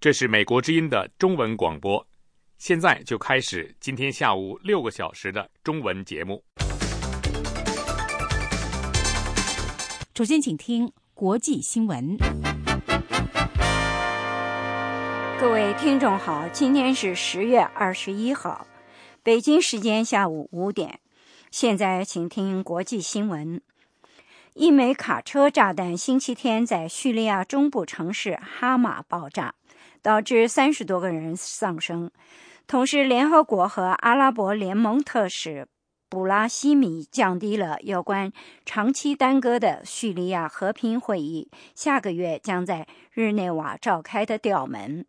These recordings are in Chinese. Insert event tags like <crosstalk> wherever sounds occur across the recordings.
这是美国之音的中文广播，现在就开始今天下午六个小时的中文节目。首先，请听国际新闻。各位听众好，今天是十月二十一号，北京时间下午五点。现在，请听国际新闻。一枚卡车炸弹星期天在叙利亚中部城市哈马爆炸。导致三十多个人丧生。同时，联合国和阿拉伯联盟特使布拉西米降低了有关长期耽搁的叙利亚和平会议下个月将在日内瓦召开的调门。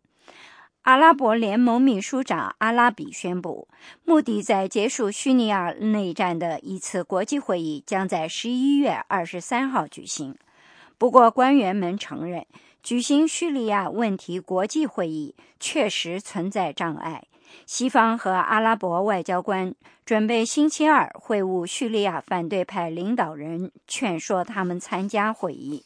阿拉伯联盟秘书长阿拉比宣布，目的在结束叙利亚内战的一次国际会议将在十一月二十三号举行。不过，官员们承认。举行叙利亚问题国际会议确实存在障碍。西方和阿拉伯外交官准备星期二会晤叙利亚反对派领导人，劝说他们参加会议。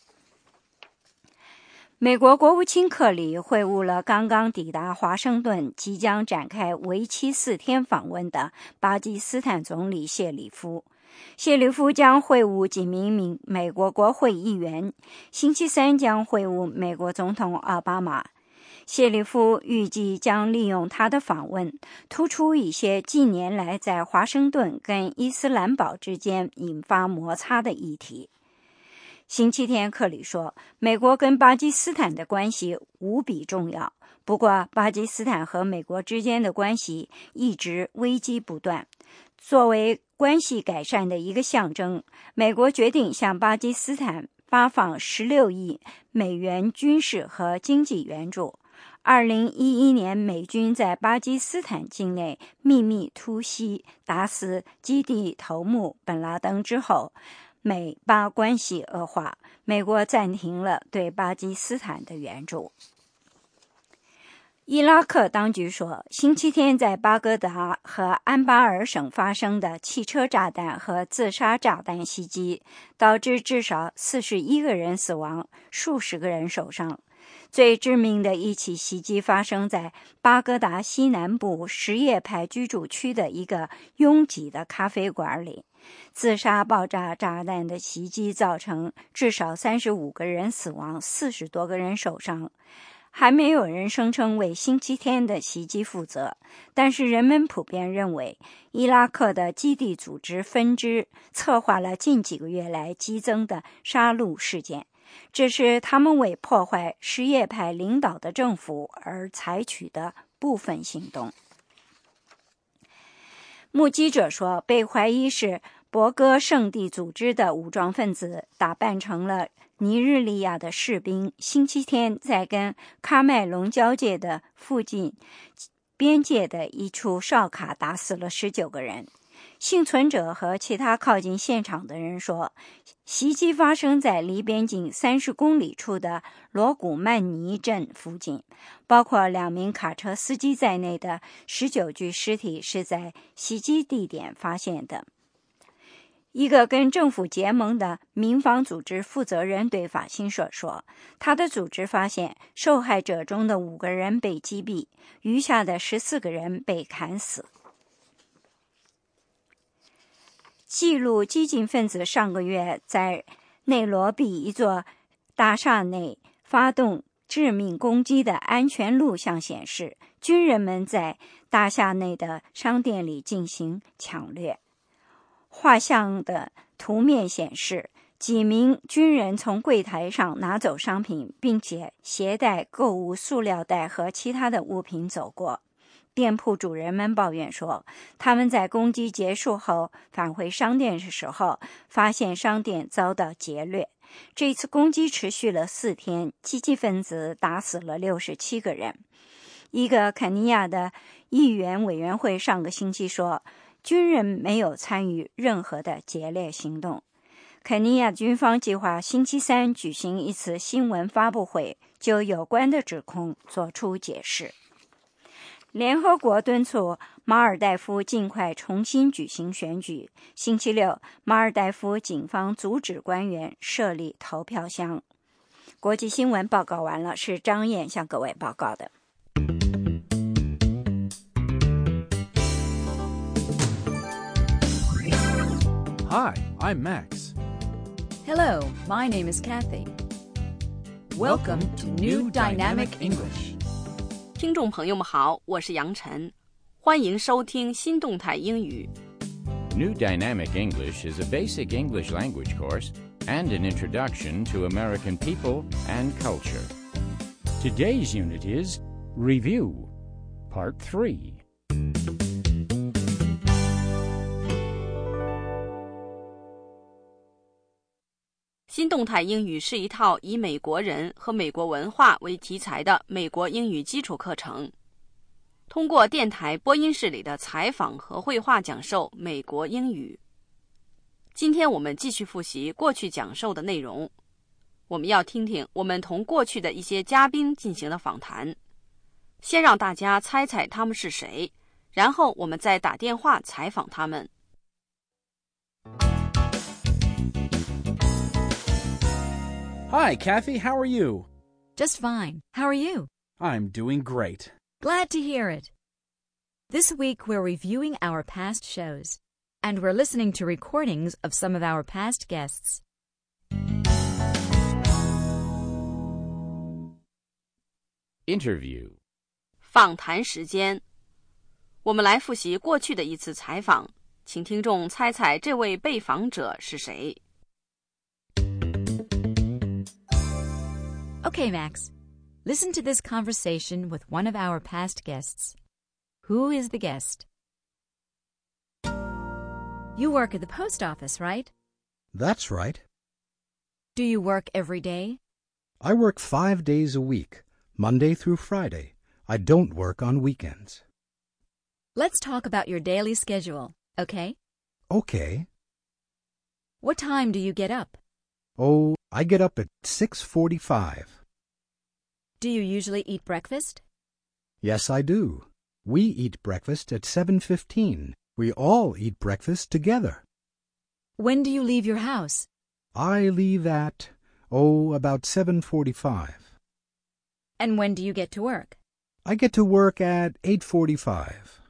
美国国务卿克里会晤了刚刚抵达华盛顿、即将展开为期四天访问的巴基斯坦总理谢里夫。谢里夫将会晤几名美美国国会议员，星期三将会晤美国总统奥巴马。谢里夫预计将利用他的访问，突出一些近年来在华盛顿跟伊斯兰堡之间引发摩擦的议题。星期天，克里说：“美国跟巴基斯坦的关系无比重要，不过巴基斯坦和美国之间的关系一直危机不断。”作为关系改善的一个象征，美国决定向巴基斯坦发放十六亿美元军事和经济援助。二零一一年，美军在巴基斯坦境内秘密突袭，打死基地头目本拉登之后，美巴关系恶化，美国暂停了对巴基斯坦的援助。伊拉克当局说，星期天在巴格达和安巴尔省发生的汽车炸弹和自杀炸弹袭击，导致至少四十一个人死亡，数十个人受伤。最致命的一起袭击发生在巴格达西南部什叶派居住区的一个拥挤的咖啡馆里。自杀爆炸炸弹的袭击造成至少三十五个人死亡，四十多个人受伤。还没有人声称为星期天的袭击负责，但是人们普遍认为，伊拉克的基地组织分支策划了近几个月来激增的杀戮事件，这是他们为破坏什叶派领导的政府而采取的部分行动。目击者说，被怀疑是博哥圣地组织的武装分子打扮成了。尼日利亚的士兵星期天在跟喀麦隆交界的附近边界的一处哨卡打死了十九个人。幸存者和其他靠近现场的人说，袭击发生在离边境三十公里处的罗古曼尼镇附近，包括两名卡车司机在内的十九具尸体是在袭击地点发现的。一个跟政府结盟的民防组织负责人对法新社说：“他的组织发现受害者中的五个人被击毙，余下的十四个人被砍死。”记录激进分子上个月在内罗毕一座大厦内发动致命攻击的安全录像显示，军人们在大厦内的商店里进行抢掠。画像的图面显示，几名军人从柜台上拿走商品，并且携带购物塑料袋和其他的物品走过。店铺主人们抱怨说，他们在攻击结束后返回商店的时候，发现商店遭到劫掠。这次攻击持续了四天，激进分子打死了六十七个人。一个肯尼亚的议员委员会上个星期说。军人没有参与任何的劫掠行动。肯尼亚军方计划星期三举行一次新闻发布会，就有关的指控作出解释。联合国敦促马尔代夫尽快重新举行选举。星期六，马尔代夫警方阻止官员设立投票箱。国际新闻报告完了，是张燕向各位报告的。Hi, I'm Max. Hello, my name is Kathy. Welcome to New Dynamic English. 听众朋友们好，我是杨晨，欢迎收听新动态英语。 New Dynamic English is a basic English language course and an introduction to American people and culture. Today's unit is Review, Part 3. 新动态英语是一套以美国人和美国文化为题材的美国英语基础课程，通过电台播音室里的采访和绘画讲授美国英语。今天我们继续复习过去讲授的内容，我们要听听我们同过去的一些嘉宾进行的访谈。先让大家猜猜他们是谁，然后我们再打电话采访他们。Hi, Kathy, how are you? Just fine. How are you? I'm doing great. Glad to hear it. This week we're reviewing our past shows, and we're listening to recordings of some of our past guests. Interview. 访谈时间，我们来复习过去的一次采访，请听众猜猜这位被访者是谁。 Okay, Max. Listen to this conversation with one of our past guests. Who is the guest? You work at the post office, right? That's right. Do you work every day? I work five days a week, Monday through Friday. I don't work on weekends. Let's talk about your daily schedule, okay? Okay. What time do you get up? Oh, I get up at 6:45. Do you usually eat breakfast? Yes, I do. We eat breakfast at 7:15. We all eat breakfast together. When do you leave your house? I leave at oh, about 7:45. And when do you get to work? I get to work at 8:45.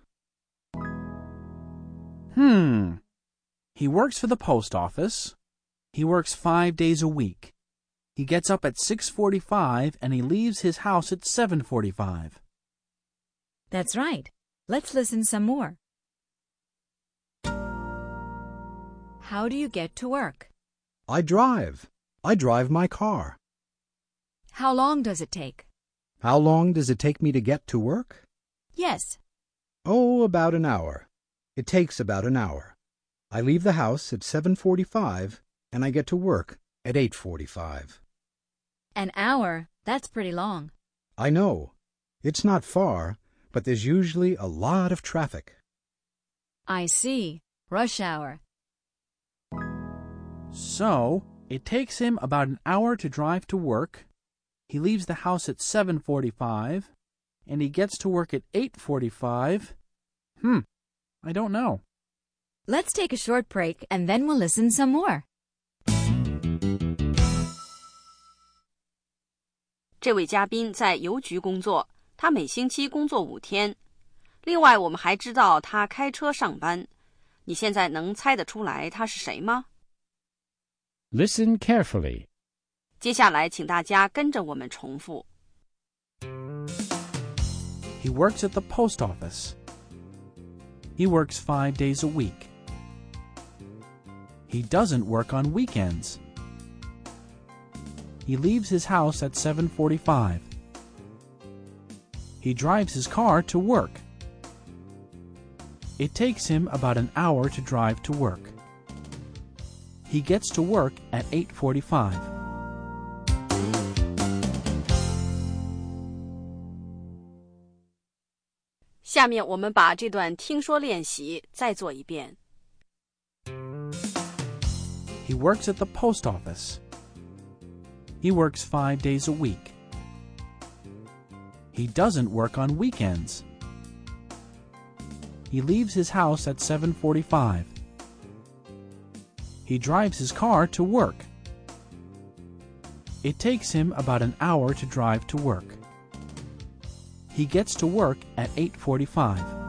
Hmm. He works for the post office. He works 5 days a week. He gets up at 6:45 and he leaves his house at 7:45. That's right. Let's listen some more. How do you get to work? I drive. I drive my car. How long does it take? How long does it take me to get to work? Yes. Oh, about an hour. It takes about an hour. I leave the house at 7:45 and I get to work at 8:45. An hour? That's pretty long. I know. It's not far, but there's usually a lot of traffic. I see. Rush hour. So, it takes him about an hour to drive to work. He leaves the house at 7:45 and he gets to work at 8:45. Hmm. I don't know. Let's take a short break and then we'll listen some more. 这位嘉宾在邮局工作，他每星期工作五天。另外，我们还知道他开车上班。你现在能猜得出来他是谁吗？ Listen carefully. 接下来，请大家跟着我们重复。 He works at the post office. He works five days a week. He doesn't work on weekends. He leaves his house at 7:45. He drives his car to work. It takes him about an hour to drive to work. He gets to work at 8:45. He works at the post office. He works five days a week. He doesn't work on weekends. He leaves his house at 7:45. He drives his car to work. It takes him about an hour to drive to work. He gets to work at 8:45.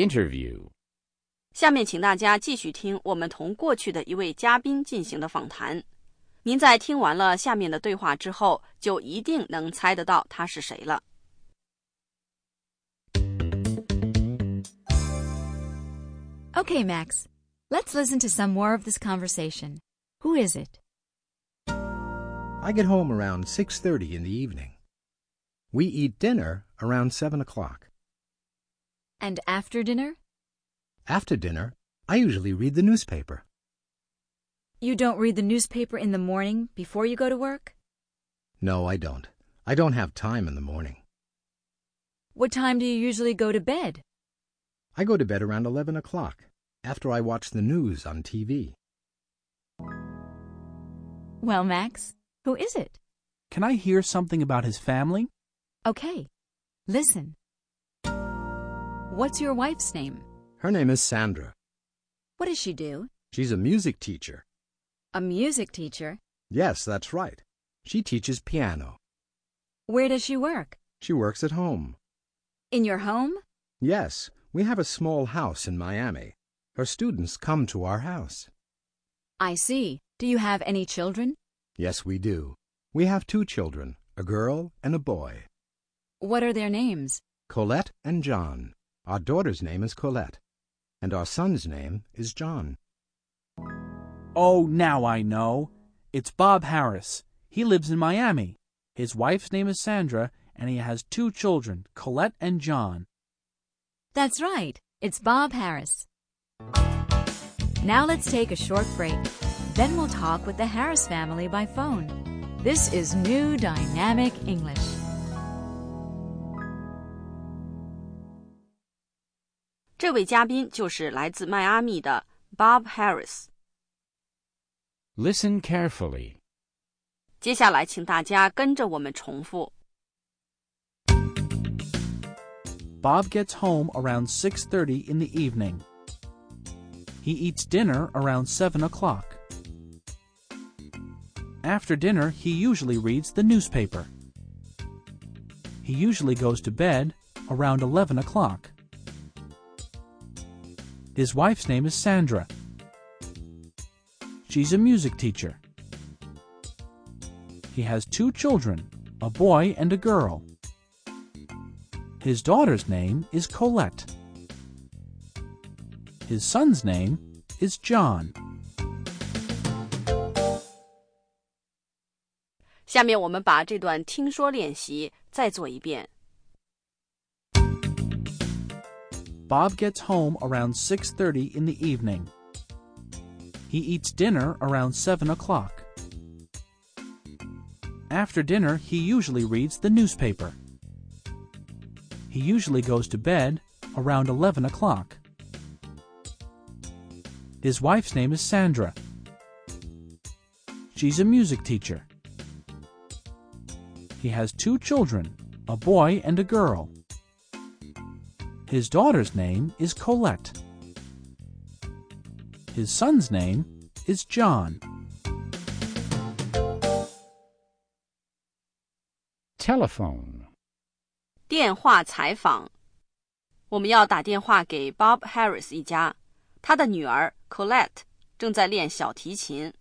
Interview. 下面请大家继续听我们同过去的一位嘉宾进行的访谈。您在听完了下面的对话之后，就一定能猜得到他是谁了。 Okay, Max. Let's listen to some more of this conversation. Who is it? I get home around 6.30 in the evening. We eat dinner around 7 o'clock. And after dinner? After dinner, I usually read the newspaper. You don't read the newspaper in the morning before you go to work? No, I don't. I don't have time in the morning. What time do you usually go to bed? I go to bed around 11 o'clock, after I watch the news on TV. Well, Max, who is it? Can I hear something about his family? Okay, listen. What's your wife's name? Her name is Sandra. What does she do? She's a music teacher. A music teacher. Yes, that's right. She teaches piano. Where does she work? She works at home. In your home? Yes, we have a small house in Miami. Her students come to our house. I see. Do you have any children? Yes, we do. We have two children, a girl and a boy. What are their names? Colette and John. Our daughter's name is Colette, and our son's name is John. Oh, now I know. It's Bob Harris. He lives in Miami. His wife's name is Sandra, and he has two children, Colette and John. That's right. It's Bob Harris. Now let's take a short break. Then we'll talk with the Harris family by phone. This is New Dynamic English. 这位嘉宾就是来自迈阿密的 Bob Harris。 Listen carefully. 接下来，请大家跟着我们重复。 Bob gets home around 6:30 in the evening. He eats dinner around 7 o'clock. After dinner, he usually reads the newspaper. He usually goes to bed around 11 o'clock. His wife's name is Sandra. She's a music teacher. He has two children, a boy and a girl. His daughter's name is Colette. His son's name is John. 下面我们把这段听说练习再做一遍。 Bob gets home around 6:30 in the evening. He eats dinner around 7 o'clock. After dinner, he usually reads the newspaper. He usually goes to bed around 11 o'clock. His wife's name is Sandra. She's a music teacher. He has two children, a boy and a girl. His daughter's name is Colette. His son's name is John. Telephone. 电话采访，我们要打电话给 Bob Harris 一家，他的女儿 Colette 正在练小提琴。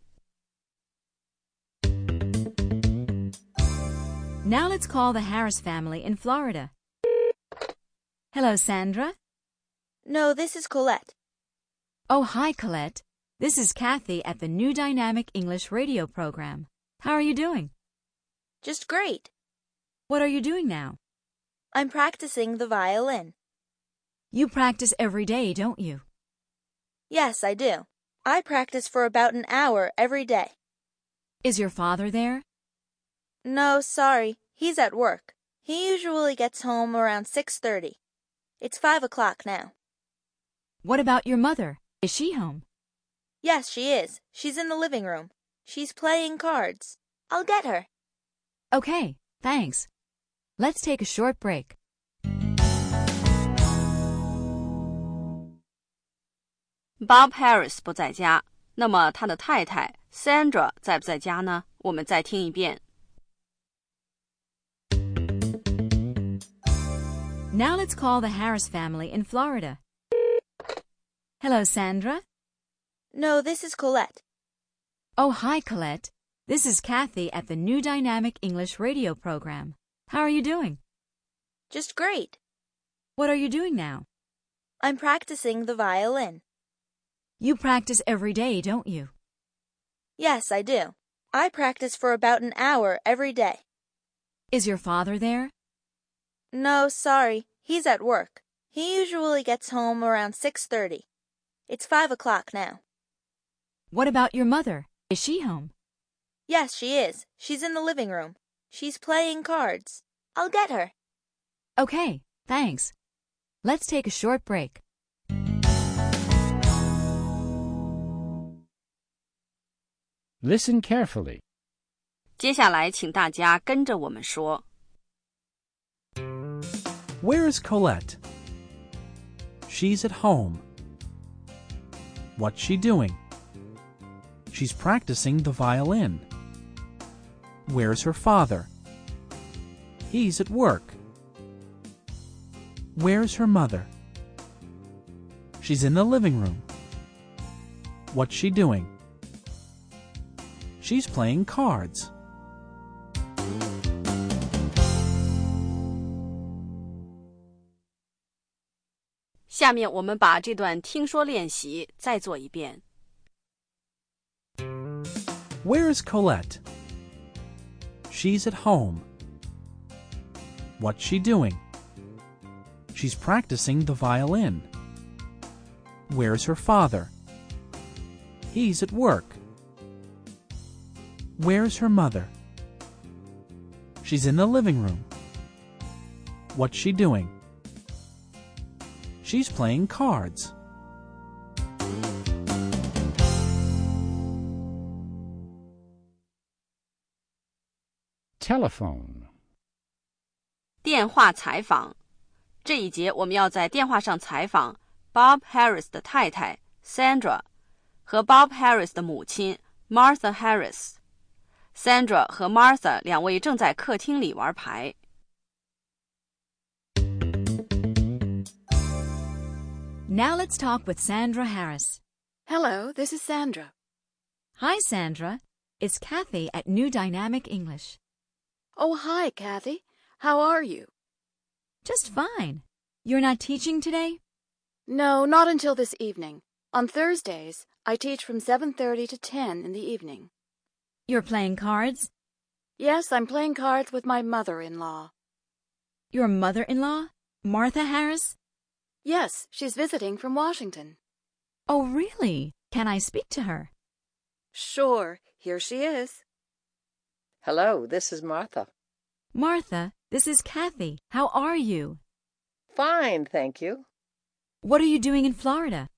Now let's call the Harris family in Florida. Hello, Sandra. No, this is Colette. Oh, hi, Colette. This is Kathy at the New Dynamic English radio program. How are you doing? Just great. What are you doing now? I'm practicing the violin. You practice every day, don't you? Yes, I do. I practice for about an hour every day. Is your father there? No, sorry. He's at work. He usually gets home around 6:30. It's 5 o'clock now. What about your mother? Is she home? Yes, she is. She's in the living room. She's playing cards. I'll get her. Okay, thanks. Let's take a short break. Bob Harris 不在家，那么他的太太 Sandra 在不在家呢？我们再听一遍。 Now let's call the Harris family in Florida. Hello, Sandra. No, this is Colette. Oh, hi, Colette. This is Kathy at the New Dynamic English radio program. How are you doing? Just great. What are you doing now? I'm practicing the violin. You practice every day, don't you? Yes, I do. I practice for about an hour every day. Is your father there? No, sorry. He's at work. He usually gets home around 6:30. It's 5 o'clock now. What about your mother? Is she home? Yes, she is. She's in the living room. She's playing cards. I'll get her. Okay, thanks. Let's take a short break. Listen carefully. 接下来，请大家跟着我们说。 Where is Colette? She's at home. What's she doing? She's practicing the violin. Where's her father? He's at work. Where's her mother? She's in the living room. What's she doing? She's playing cards. 下面我们把这段听说练习再做一遍。 Where is Colette? She's at home. What's she doing? She's practicing the violin. Where's her father? He's at work. Where's her mother? She's in the living room. What's she doing? She's playing cards. ，telephone，电话采访这一节，我们要在电话上采访 Bob Harris 的太太 Sandra 和 Bob Harris 的母亲 Martha Harris。Sandra 和 Martha 两位正在客厅里玩牌。 Now let's talk with Sandra Harris. Hello, this is Sandra. Hi, Sandra. It's Kathy at New Dynamic English. Oh, hi, Kathy. How are you? Just fine. You're not teaching today? No, not until this evening. On Thursdays, I teach from 7:30 to 10 in the evening. You're playing cards? Yes, I'm playing cards with my mother-in-law. Your mother-in-law? Martha Harris? Yes, she's visiting from Washington. Oh, really? Can I speak to her? Sure, here she is. Hello, this is Martha. Martha, this is Kathy. How are you? Fine, thank you. What are you doing in Florida?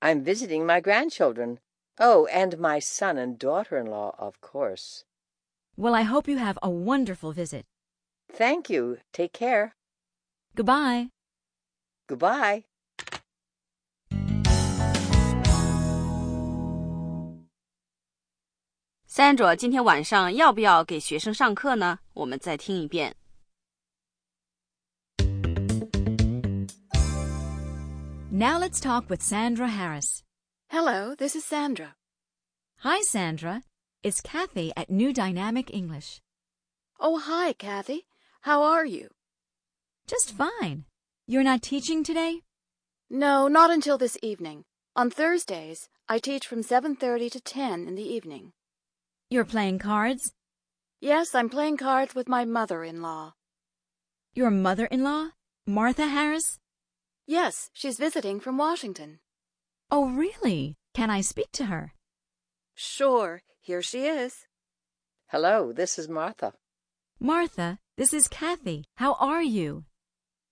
I'm visiting my grandchildren. Oh, and my son and daughter in law, of course. Well, I hope you have a wonderful visit. Thank you. Take care. Goodbye. Goodbye. Sandra 今天晚上要不要给学生上课呢？我们再听一遍。 Now let's talk with Sandra Harris. Hello, this is Sandra. Hi, Sandra. It's Kathy at New Dynamic English. Oh, hi, Kathy. How are you? Just fine. You're not teaching today? No, not until this evening. On Thursdays, I teach from 7:30 to 10 in the evening. You're playing cards? Yes, I'm playing cards with my mother-in-law. Your mother-in-law? Martha Harris? Yes, she's visiting from Washington. Oh, really? Can I speak to her? Sure, here she is. Hello, this is Martha. Martha, this is Kathy. How are you?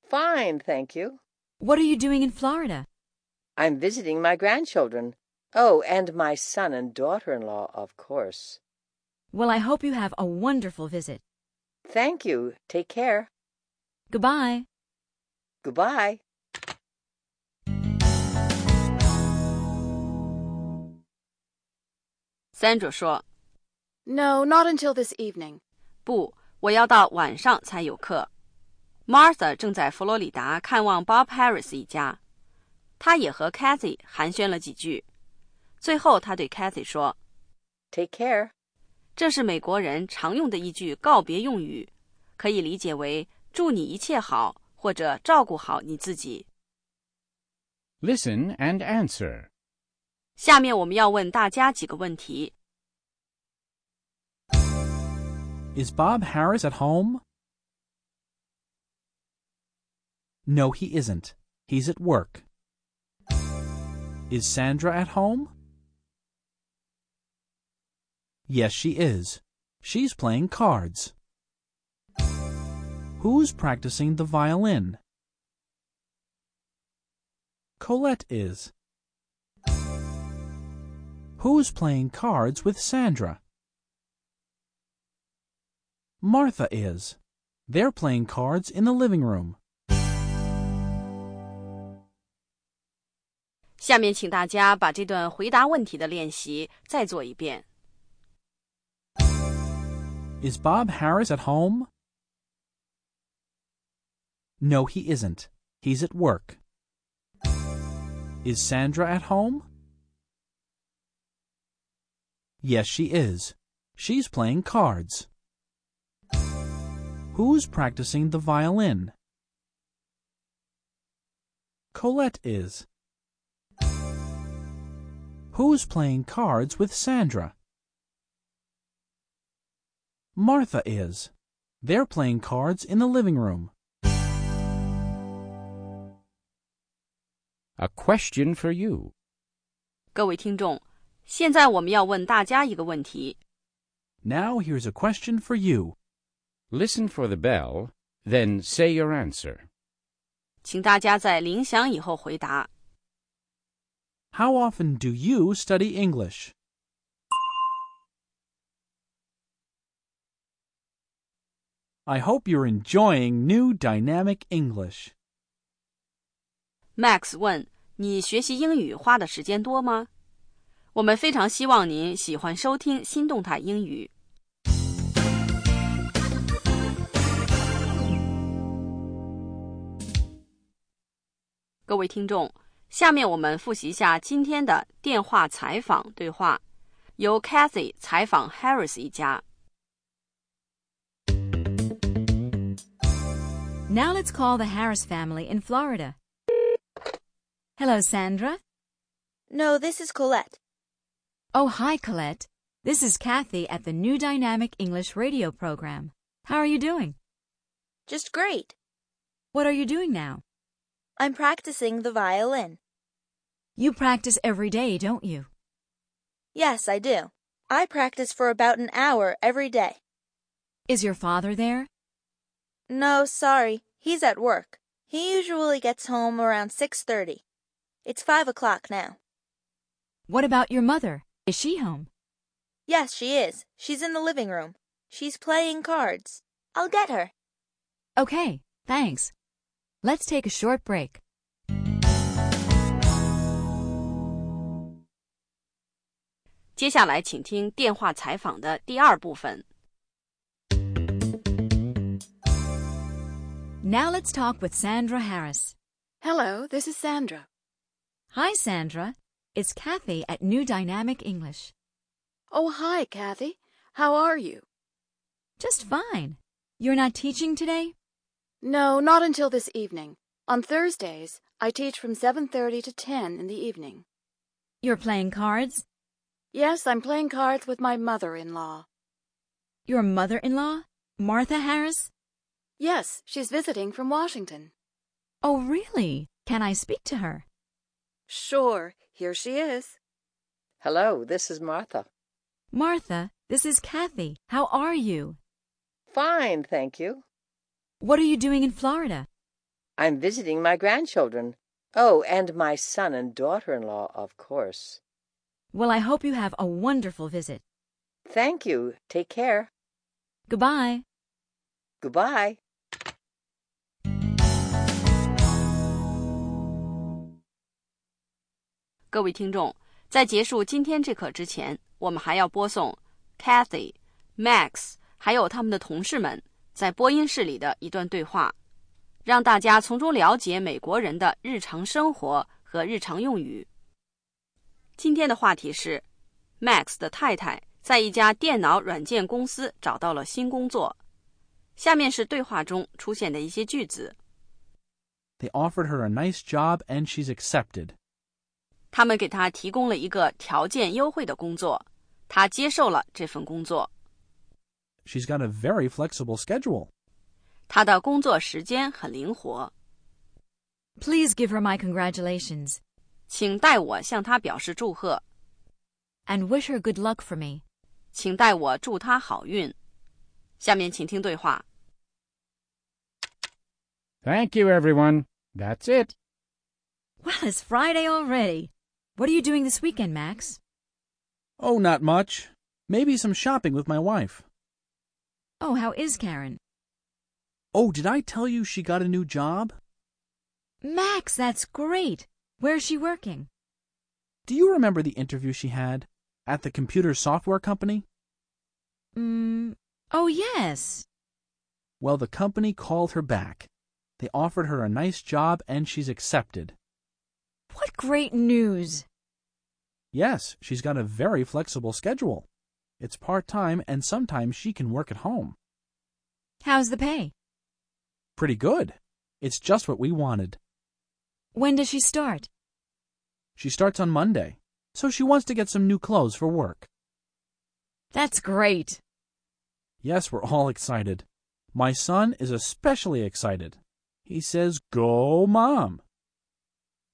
Fine, thank you. What are you doing in Florida? I'm visiting my grandchildren. Oh, and my son and daughter in law, of course. Well, I hope you have a wonderful visit. Thank you. Take care. Goodbye. Goodbye. Sandra 说 No, not until this evening.：“ 不，我要到晚上才有课。” Martha 正在佛罗里达看望 Bob Harris 一家，她也和 Kathy 寒暄了几句。最后，她对 Kathy 说 Take care. 这是美国人常用的一句告别用语，可以理解为“祝你一切好”或者“照顾好你自己”。Listen and answer. 下面我们要问大家几个问题。Is Bob Harris at home? No, he isn't. He's at work. Is Sandra at home? Yes, she is. She's playing cards. Who's practicing the violin? Colette is. Who's playing cards with Sandra? Martha is. They're playing cards in the living room. 下面请大家把这段回答问题的练习再做一遍。 Is Bob Harris at home? No, he isn't. He's at work. Is Sandra at home? Yes, she is. She's playing cards. Who's practicing the violin? Colette is. Who's playing cards with Sandra? Martha is. They're playing cards in the living room. A question for you. 各位听众，现在我们要问大家一个问题： Now here's a question for you. Listen for the bell, then say your answer. 请大家在铃响以后回答。 How often do you study English? I hope you're enjoying new dynamic English. Max 问你学习英语花的时间多吗？我们非常希望您喜欢收听新动态英语。各位听众， 下面我们复习一下今天的电话采访对话，由 Kathy 采访 Harris 一家。 Now let's call the Harris family in Florida. Hello, Sandra. No, this is Colette. Oh, hi, Colette. This is Kathy at the New Dynamic English radio program. How are you doing? Just great. What are you doing now? I'm practicing the violin. You practice every day, don't you? Yes, I do. I practice for about an hour every day. Is your father there? No, sorry. He's at work. He usually gets home around 6:30. It's 5 o'clock now. What about your mother? Is she home? Yes, she is. She's in the living room. She's playing cards. I'll get her. Okay, thanks. Let's take a short break. 接下来，请听电话采访的第二部分。 Now let's talk with Sandra Harris. Hello, this is Sandra. Hi, Sandra. It's Kathy at New Dynamic English. Oh, hi, Kathy. How are you? Just fine. You're not teaching today? No, not until this evening. On Thursdays, I teach from 7:30 to 10 in the evening. You're playing cards? Yes, I'm playing cards with my mother-in-law. Your mother-in-law? Martha Harris? Yes, she's visiting from Washington. Oh, really? Can I speak to her? Sure, here she is. Hello, this is Martha. Martha, this is Kathy. How are you? Fine, thank you. What are you doing in Florida? I'm visiting my grandchildren. Oh, and my son and daughter-in-law, of course. Well, I hope you have a wonderful visit. Thank you. Take care. Goodbye. Goodbye. 各位听众，在结束今天这课之前， 我们还要播送 Kathy、Max 还有他们的同事们在播音室里的一段对话，让大家从中了解美国人的日常生活和日常用语。 今天的话题是 Max 的太太在一家电脑软件公司找到了新工作。下面是对话中出现的一些句子。They offered her a nice job and she's accepted. 他们给她提供了一个条件优惠的工作，她接受了这份工作。 She's got a very flexible schedule. 她的工作时间很灵活， Please give her my congratulations 请代我向她表示祝贺， and wish her good luck for me. 请代我祝她好运。下面请听对话。 Thank you, everyone. That's it. Well, it's Friday already. What are you doing this weekend, Max? Oh, not much. Maybe some shopping with my wife. Oh, how is Karen? Oh, did I tell you she got a new job? Max, that's great. Where's she working? Do you remember the interview she had at the computer software company? Mm, oh, yes. Well, the company called her back. They offered her a nice job and she's accepted. What great news. Yes, she's got a very flexible schedule. It's part time and sometimes she can work at home. How's the pay? Pretty good. It's just what we wanted. When does she start? She starts on Monday, so she wants to get some new clothes for work. That's great. Yes, we're all excited. My son is especially excited. He says, Go, Mom.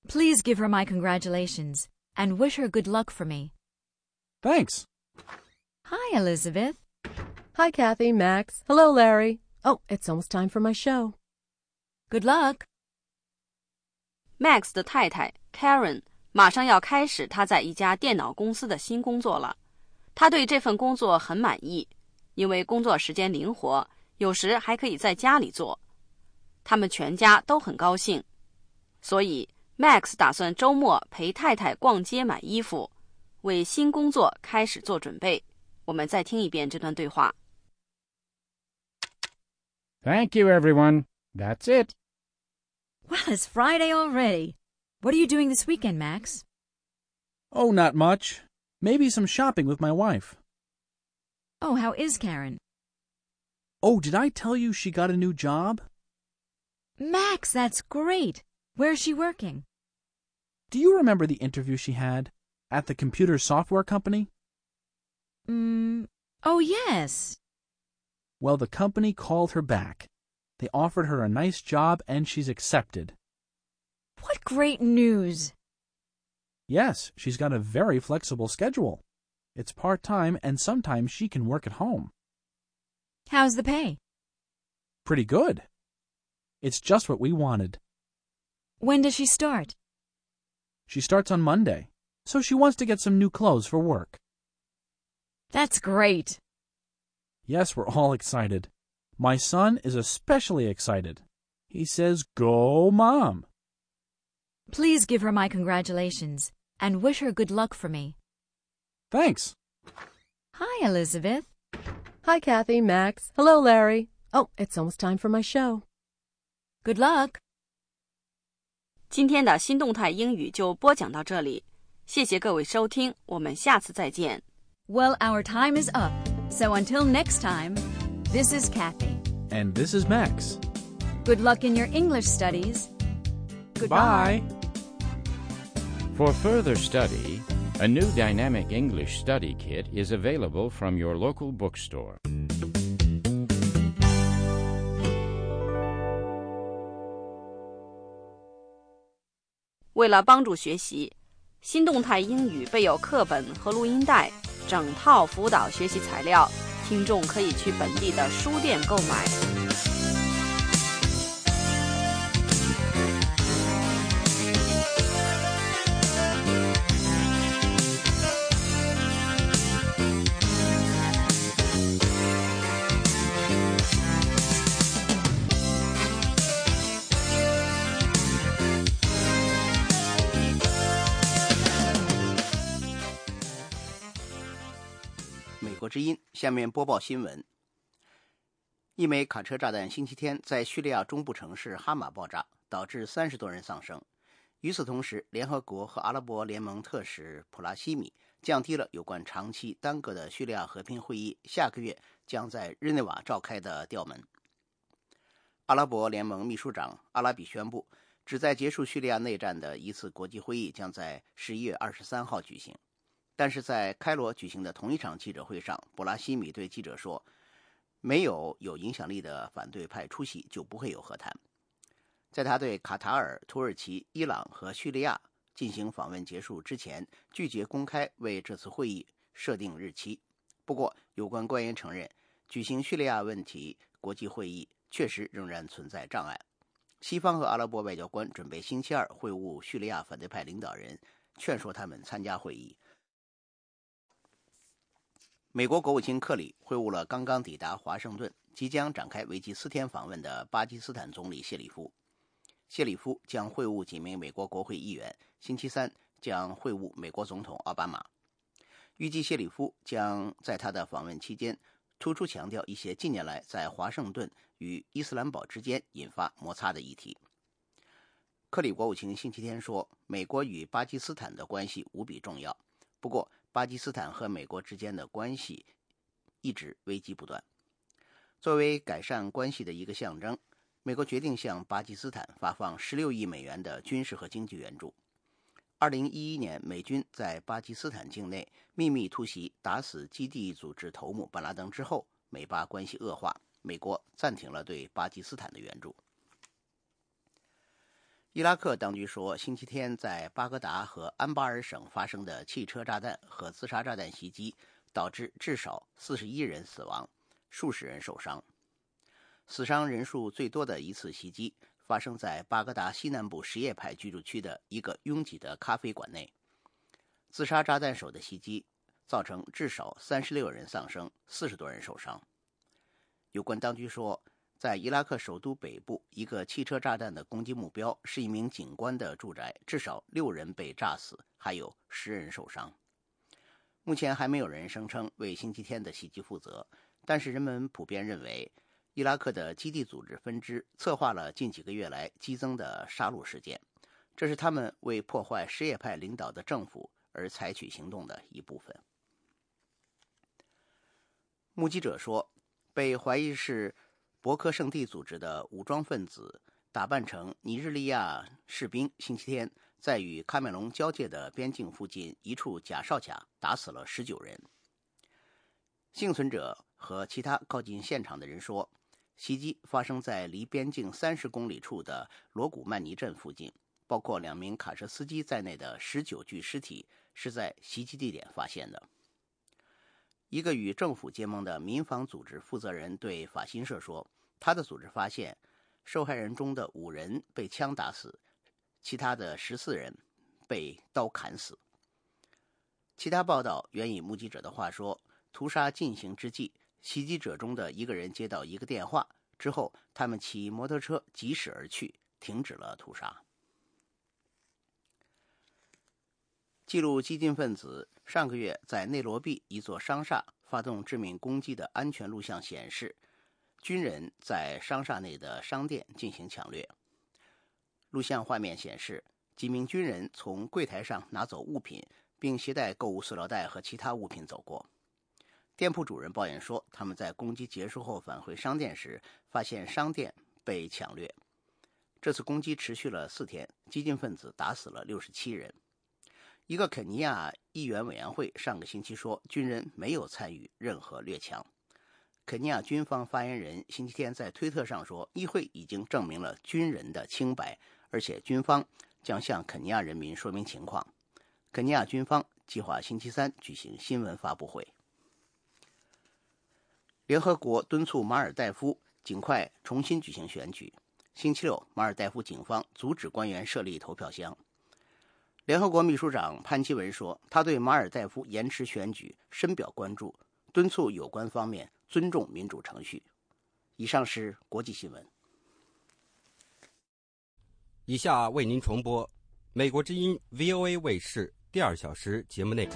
Please give her my congratulations and wish her good luck for me. Thanks. Hi, Elizabeth. Hi, Kathy, Max. Hello, Larry. Oh, it's almost time for my show. Good luck. Max 的太太 Karen 马上要开始她在一家电脑公司的新工作了。她对这份工作很满意，因为工作时间灵活，有时还可以在家里做。他们全家都很高兴，所以 Max 打算周末陪太太逛街买衣服，为新工作开始做准备。我们再听一遍这段对话。Thank you, everyone. That's it. Well, it's Friday already. What are you doing this weekend, Max? Oh, not much. Maybe some shopping with my wife. Oh, how is Karen? Oh, did I tell you she got a new job? Max, that's great. Where's she working? Do you remember the interview she had at the computer software company? Mm, oh, yes. Well, the company called her back. They offered her a nice job and she's accepted. What great news. Yes, she's got a very flexible schedule. It's part time and sometimes she can work at home. How's the pay? Pretty good. It's just what we wanted. When does she start? She starts on Monday, so she wants to get some new clothes for work. That's great. Yes, we're all <laughs> excited. My son is especially excited. He says, Go, Mom. Please give her my congratulations and wish her good luck for me. Thanks. Hi, Elizabeth. Hi, Kathy, Max. Hello, Larry. Oh, it's almost time for my show. Good luck. 今天的新动态英语就播讲到这里，谢谢各位收听，我们下次再见。 Well, our time is up. So until next time, this is Kathy. And this is Max. Good luck in your English studies. Goodbye. Bye. For further study, a new dynamic English study kit is available from your local bookstore. 听众可以去本地的书店购买。国之音，下面播报新闻。一枚卡车炸弹星期天在叙利亚中部城市哈马爆炸，导致三十多人丧生。与此同时，联合国和阿拉伯联盟特使普拉西米降低了有关长期耽搁的叙利亚和平会议下个月将在日内瓦召开的调门。阿拉伯联盟秘书长阿拉比宣布，旨在结束叙利亚内战的一次国际会议将在十一月二十三号举行。但是在开罗举行的同一场记者会上，布拉西米对记者说。没有有影响力的反对派出席，就不会有和谈。在他对卡塔尔、土耳其、伊朗和叙利亚进行访问结束之前，拒绝公开为这次会议设定日期。不过，有关官员承认，举行叙利亚问题国际会议确实仍然存在障碍。西方和阿拉伯外交官准备星期二会晤叙利亚反对派领导人，劝说他们参加会议。美国国务卿克里会晤了刚刚抵达华盛顿、即将展开为期四天访问的巴基斯坦总理谢里夫。谢里夫将会晤几名美国国会议员，星期三将会晤美国总统奥巴马。预计谢里夫将在他的访问期间突出强调一些近年来在华盛顿与伊斯兰堡之间引发摩擦的议题。克里国务卿星期天说：“美国与巴基斯坦的关系无比重要。”不过，巴基斯坦和美国之间的关系一直危机不断。作为改善关系的一个象征，美国决定向巴基斯坦发放16亿美元的军事和经济援助。2011年，美军在巴基斯坦境内秘密突袭，打死基地组织头目本拉登之后，美巴关系恶化，美国暂停了对巴基斯坦的援助。伊拉克当局说，星期天在巴格达和安巴尔省发生的汽车炸弹和自杀炸弹袭击，导致至少四十一人死亡，数十人受伤。死伤人数最多的一次袭击发生在巴格达西南部什叶派居住区的一个拥挤的咖啡馆内。自杀炸弹手的袭击造成至少三十六人丧生，四十多人受伤。有关当局说。在伊拉克首都北部，一个汽车炸弹的攻击目标是一名警官的住宅，至少六人被炸死，还有十人受伤。目前还没有人声称为星期天的袭击负责，但是人们普遍认为，伊拉克的基地组织分支策划了近几个月来激增的杀戮事件，这是他们为破坏什叶派领导的政府而采取行动的一部分。目击者说，被怀疑是。博科圣地组织的武装分子打扮成尼日利亚士兵，星期天在与喀麦隆交界的边境附近一处假哨卡打死了十九人。幸存者和其他靠近现场的人说，袭击发生在离边境三十公里处的罗古曼尼镇附近，包括两名卡车司机在内的十九具尸体是在袭击地点发现的。一个与政府结盟的民防组织负责人对法新社说。他的组织发现，受害人中的五人被枪打死，其他的十四人被刀砍死。其他报道援引目击者的话说，屠杀进行之际，袭击者中的一个人接到一个电话之后，他们骑摩托车疾驶而去，停止了屠杀。记录激进分子上个月在内罗毕一座商厦发动致命攻击的安全录像显示。军人在商厦内的商店进行抢掠。录像画面显示，几名军人从柜台上拿走物品，并携带购物塑料袋和其他物品走过。店铺主人抱怨说，他们在攻击结束后返回商店时，发现商店被抢掠。这次攻击持续了四天，激进分子打死了六十七人。一个肯尼亚议员委员会上个星期说，军人没有参与任何掠抢。肯尼亚军方发言人星期天在推特上说：“议会已经证明了军人的清白，而且军方将向肯尼亚人民说明情况。”肯尼亚军方计划星期三举行新闻发布会。联合国敦促马尔代夫尽快重新举行选举。星期六，马尔代夫警方阻止官员设立投票箱。联合国秘书长潘基文说：“他对马尔代夫延迟选举深表关注，敦促有关方面。”尊重民主程序。以上是国际新闻。以下为您重播美国之音 VOA 卫视第二小时节目内容。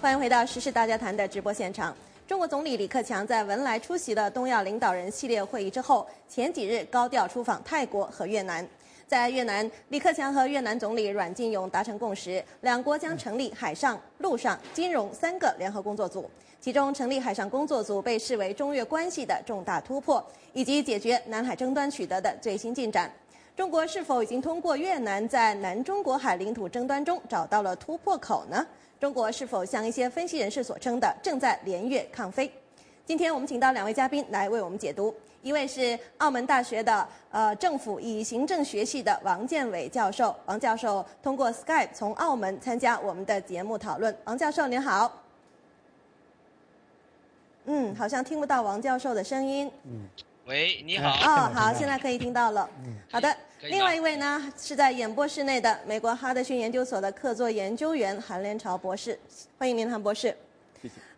欢迎回到时事大家谈的直播现场，中国总理李克强在文莱出席的东亚领导人系列会议之后，前几日高调出访泰国和越南。在越南，李克强和越南总理阮晋勇达成共识，两国将成立海上、陆上、金融三个联合工作组。其中，成立海上工作组被视为中越关系的重大突破，以及解决南海争端取得的最新进展。中国是否已经通过越南在南中国海领土争端中找到了突破口呢？中国是否像一些分析人士所称的正在连越抗飞？今天我们请到两位嘉宾来为我们解读，一位是澳门大学的呃政府与行政学系的王建伟教授，王教授通过 Skype 从澳门参加我们的节目讨论。王教授您好。嗯，好像听不到王教授的声音。嗯，喂，你好。哦，好，现在可以听到了。嗯，好的。另外一位呢，是在演播室内的美国哈德逊研究所的客座研究员韩连朝博士，欢迎您，韩博士。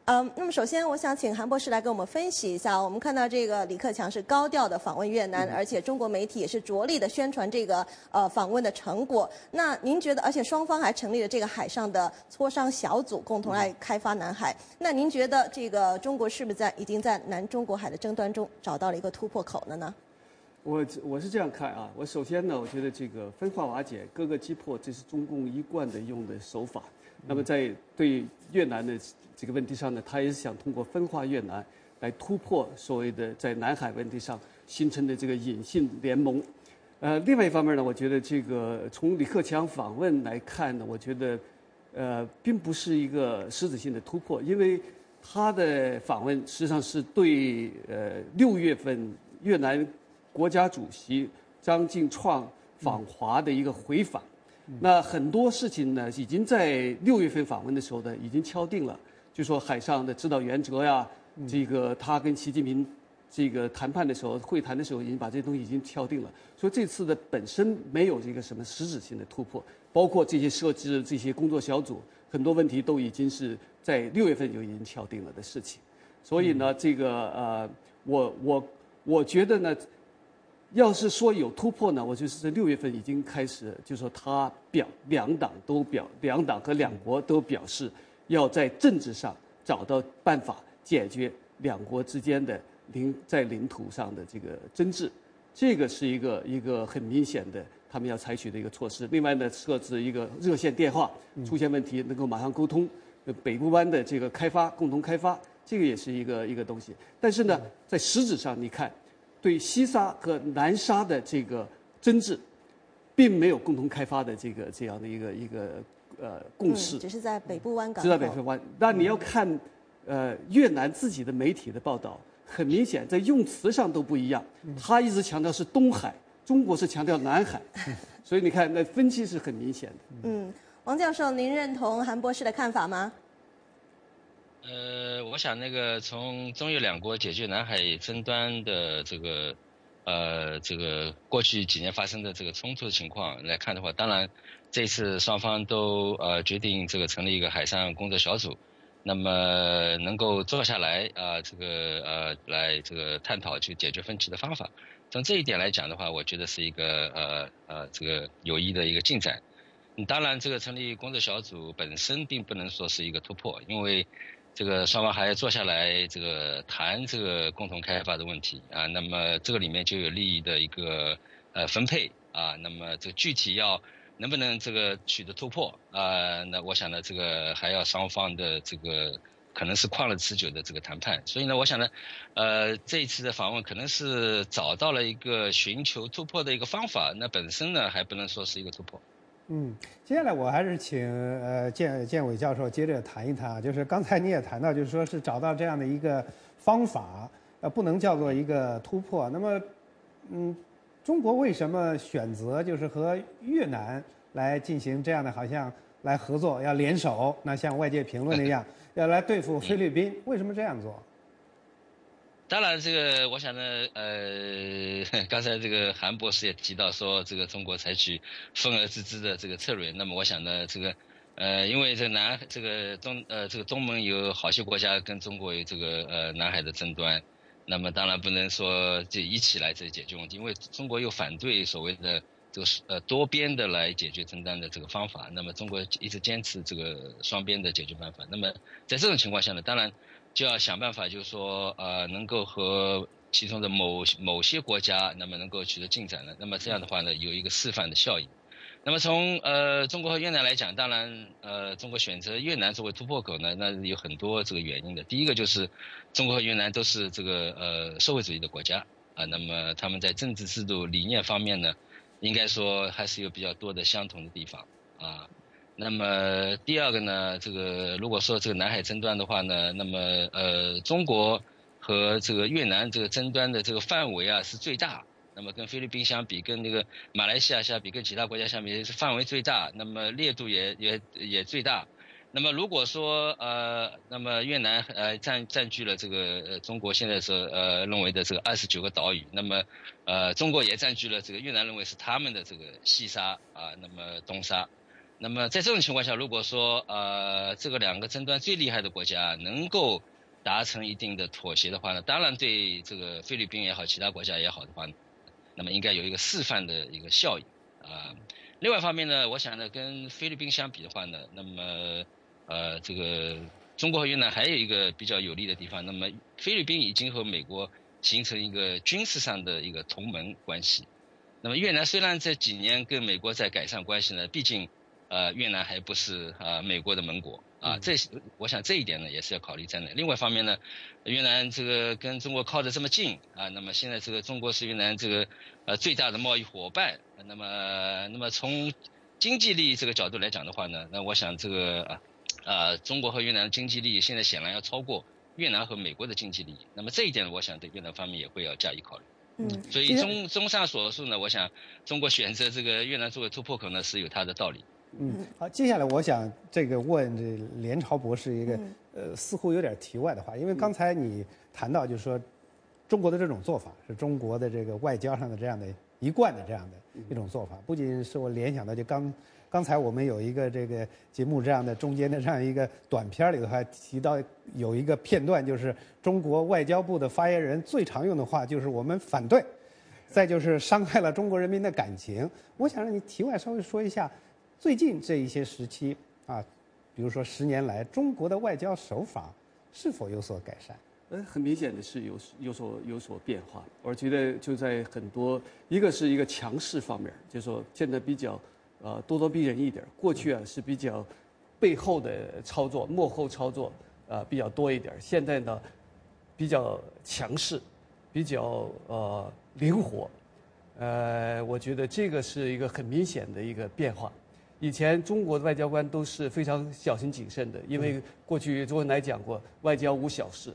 嗯，那么首先我想请韩博士来给我们分析一下，我们看到这个李克强是高调的访问越南，而且中国媒体也是着力的宣传这个呃访问的成果。那您觉得，而且双方还成立了这个海上的磋商小组，共同来开发南海。那您觉得这个中国是不是在已经在南中国海的争端中找到了一个突破口了呢？我我是这样看啊，我首先呢，我觉得这个分化瓦解、各个击破，这是中共一贯的用的手法。那么在对越南的这个问题上呢，他也是想通过分化越南来突破所谓的在南海问题上形成的这个隐性联盟。呃，另外一方面呢，我觉得这个从李克强访问来看呢，我觉得呃并不是一个实质性的突破，因为他的访问实际上是对呃六月份越南。国家主席张晋创访华的一个回访，那很多事情呢，已经在六月份访问的时候呢，已经敲定了，就说海上的指导原则呀，这个他跟习近平这个谈判的时候，会谈的时候，已经把这些东西已经敲定了。所以这次的本身没有这个什么实质性的突破，包括这些设置这些工作小组，很多问题都已经是在六月份就已经敲定了的事情。所以呢，这个呃，我我我觉得呢。要是说有突破呢，我就是在六月份已经开始，就说他表两党都表两党和两国都表示要在政治上找到办法解决两国之间的领在领土上的这个争执，这个是一个一个很明显的他们要采取的一个措施。另外呢，设置一个热线电话，出现问题能够马上沟通。北部湾的这个开发共同开发，这个也是一个一个东西。但是呢，在实质上你看。对西沙和南沙的这个争执，并没有共同开发的这个这样的一个一个呃共识。只是在北部湾港。只在北部湾。那你要看，呃，越南自己的媒体的报道，很明显在用词上都不一样。他一直强调是东海，中国是强调南海，<laughs> 所以你看那分歧是很明显的。嗯，王教授，您认同韩博士的看法吗？呃，我想那个从中越两国解决南海争端的这个，呃，这个过去几年发生的这个冲突的情况来看的话，当然这次双方都呃决定这个成立一个海上工作小组，那么能够坐下来啊，这个呃来这个探讨去解决分歧的方法。从这一点来讲的话，我觉得是一个呃呃这个有益的一个进展。当然，这个成立工作小组本身并不能说是一个突破，因为。这个双方还要坐下来，这个谈这个共同开发的问题啊。那么这个里面就有利益的一个呃分配啊。那么这个具体要能不能这个取得突破啊？那我想呢，这个还要双方的这个可能是旷日持久的这个谈判。所以呢，我想呢，呃，这一次的访问可能是找到了一个寻求突破的一个方法。那本身呢，还不能说是一个突破。嗯，接下来我还是请呃建建伟教授接着谈一谈啊，就是刚才你也谈到，就是说是找到这样的一个方法，呃，不能叫做一个突破。那么，嗯，中国为什么选择就是和越南来进行这样的好像来合作，要联手？那像外界评论那样，<laughs> 要来对付菲律宾，为什么这样做？当然，这个我想呢，呃，<laughs> 刚才这个韩博士也提到说，这个中国采取分而治之的这个策略。那么，我想呢，这个，呃，因为这南这个东呃这个东盟有好些国家跟中国有这个呃南海的争端，那么当然不能说就一起来这解决问题，因为中国又反对所谓的这个呃多边的来解决争端的这个方法。那么中国一直坚持这个双边的解决办法。那么在这种情况下呢，当然就要想办法，就是说呃能够和其中的某某些国家，那么能够取得进展呢。那么这样的话呢，有一个示范的效应。那么从呃中国和越南来讲，当然呃中国选择越南作为突破口呢，那有很多这个原因的。第一个就是中国和越南都是这个呃社会主义的国家啊，那么他们在政治制度理念方面呢，应该说还是有比较多的相同的地方啊。那么第二个呢，这个如果说这个南海争端的话呢，那么呃中国和这个越南这个争端的这个范围啊是最大。那么跟菲律宾相比，跟那个马来西亚相比，跟其他国家相比，是范围最大，那么烈度也也也最大。那么如果说呃，那么越南呃占占据了这个呃中国现在是呃认为的这个二十九个岛屿，那么呃中国也占据了这个越南认为是他们的这个西沙啊，那么东沙。那么在这种情况下，如果说呃这个两个争端最厉害的国家能够达成一定的妥协的话呢，当然对这个菲律宾也好，其他国家也好的话。那么应该有一个示范的一个效应啊。另外一方面呢，我想呢，跟菲律宾相比的话呢，那么呃，这个中国和越南还有一个比较有利的地方。那么菲律宾已经和美国形成一个军事上的一个同盟关系。那么越南虽然这几年跟美国在改善关系呢，毕竟呃越南还不是呃美国的盟国。啊，这我想这一点呢也是要考虑在内。另外一方面呢，越南这个跟中国靠得这么近啊，那么现在这个中国是越南这个呃最大的贸易伙伴。那么，那么从经济利益这个角度来讲的话呢，那我想这个啊，呃，中国和越南的经济利益现在显然要超过越南和美国的经济利益。那么这一点，我想对越南方面也会要加以考虑。嗯，所以综综上所述呢，我想中国选择这个越南作为突破口呢，是有它的道理。嗯，好，接下来我想这个问这连朝博士一个呃似乎有点题外的话，因为刚才你谈到就是说，中国的这种做法是中国的这个外交上的这样的一贯的这样的一种做法，不仅是我联想到就刚刚才我们有一个这个节目这样的中间的这样一个短片里头还提到有一个片段，就是中国外交部的发言人最常用的话就是我们反对，再就是伤害了中国人民的感情。我想让你题外稍微说一下。最近这一些时期啊，比如说十年来，中国的外交手法是否有所改善？呃，很明显的是有有所有所变化。我觉得就在很多，一个是一个强势方面，就是说现在比较呃咄咄逼人一点。过去啊是比较背后的操作、幕后操作啊比较多一点。现在呢比较强势，比较呃灵活。呃，我觉得这个是一个很明显的一个变化。以前中国的外交官都是非常小心谨慎的，因为过去周恩来讲过“外交无小事”，